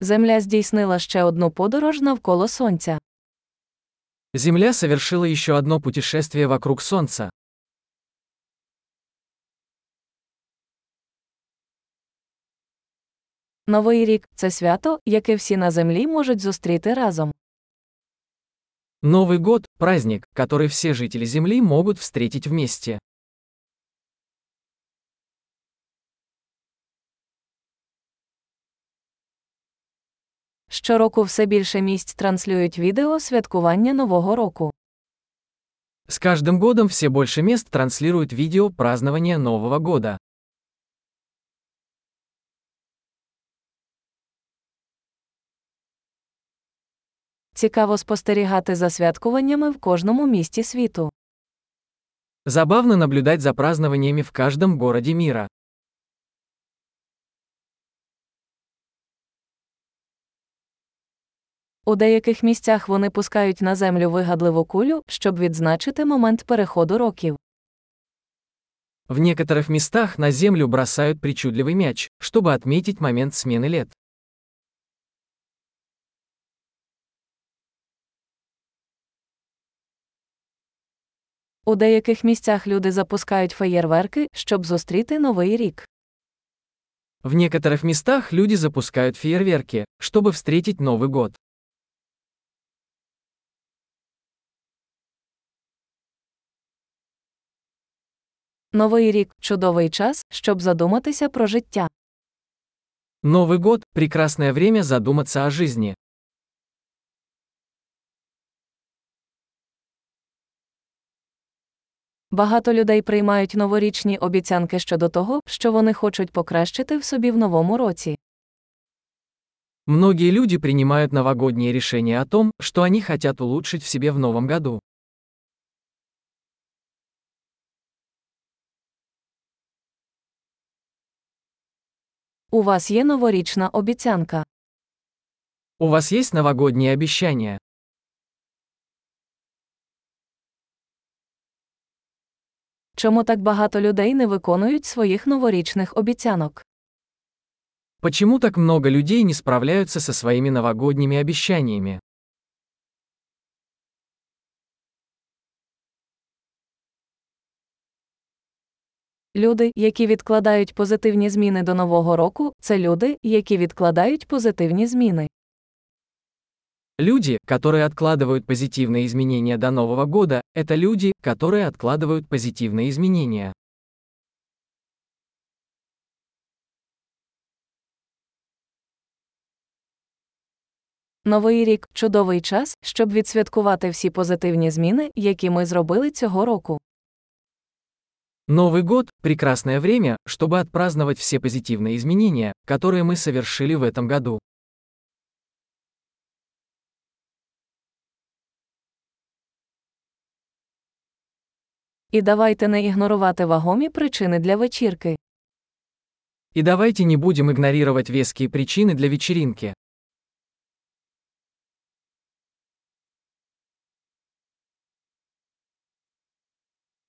Земля здійснила ще одну подорож навколо Сонця. Земля совершила еще одно путешествие вокруг Солнца. Новий рік це свято, яке всі на землі можуть зустріти разом. Новый год – праздник, который все жители Земли могут встретить вместе. Щороку все більше місць транслюють відео святкування Нового року. С каждым годом все больше мест транслируют видео празднования Нового года. Цікаво спостерігати за святкуваннями в кожному місті світу. Забавно наблюдать за празднованиями в каждом городе мира. У деяких місцях вони пускають на землю вигадливу кулю, щоб відзначити момент переходу років. В некоторых местах на землю бросают причудливый мяч, чтобы отметить момент смены лет. У деяких місцях люди запускають феєрверки, щоб зустріти новий рік. В некоторых местах люди запускают фейерверки, чтобы встретить Новый год. Новий рік чудовий час, щоб задуматися про життя. Новый год – прекрасное время задуматься о жизни. Багато людей приймають новорічні обіцянки щодо того, що вони хочуть покращити в собі в новому році. Многие люди принимают новогодние решения о том, что они хотят улучшить в себе в новом году. У вас є новорічна обіцянка. У вас есть новогодние обещания? Чому так багато людей не виконують своїх новорічних обіцянок? Почему так много людей не справляются со своими новогодними обещаниями? Люди, які відкладають позитивні зміни до нового року, це люди, які відкладають позитивні зміни. Люди, которые откладывают позитивные изменения до Нового года, это люди, которые откладывают позитивные изменения. Новий рік чудовий час, щоб відсвяткувати всі позитивні зміни, які ми зробили цього року. Новый год – прекрасное время, чтобы отпраздновать все позитивные изменения, которые мы совершили в этом году. І давайте не ігнорувати вагомі причини для вечірки. И давайте не будем игнорировать веские причины для вечеринки.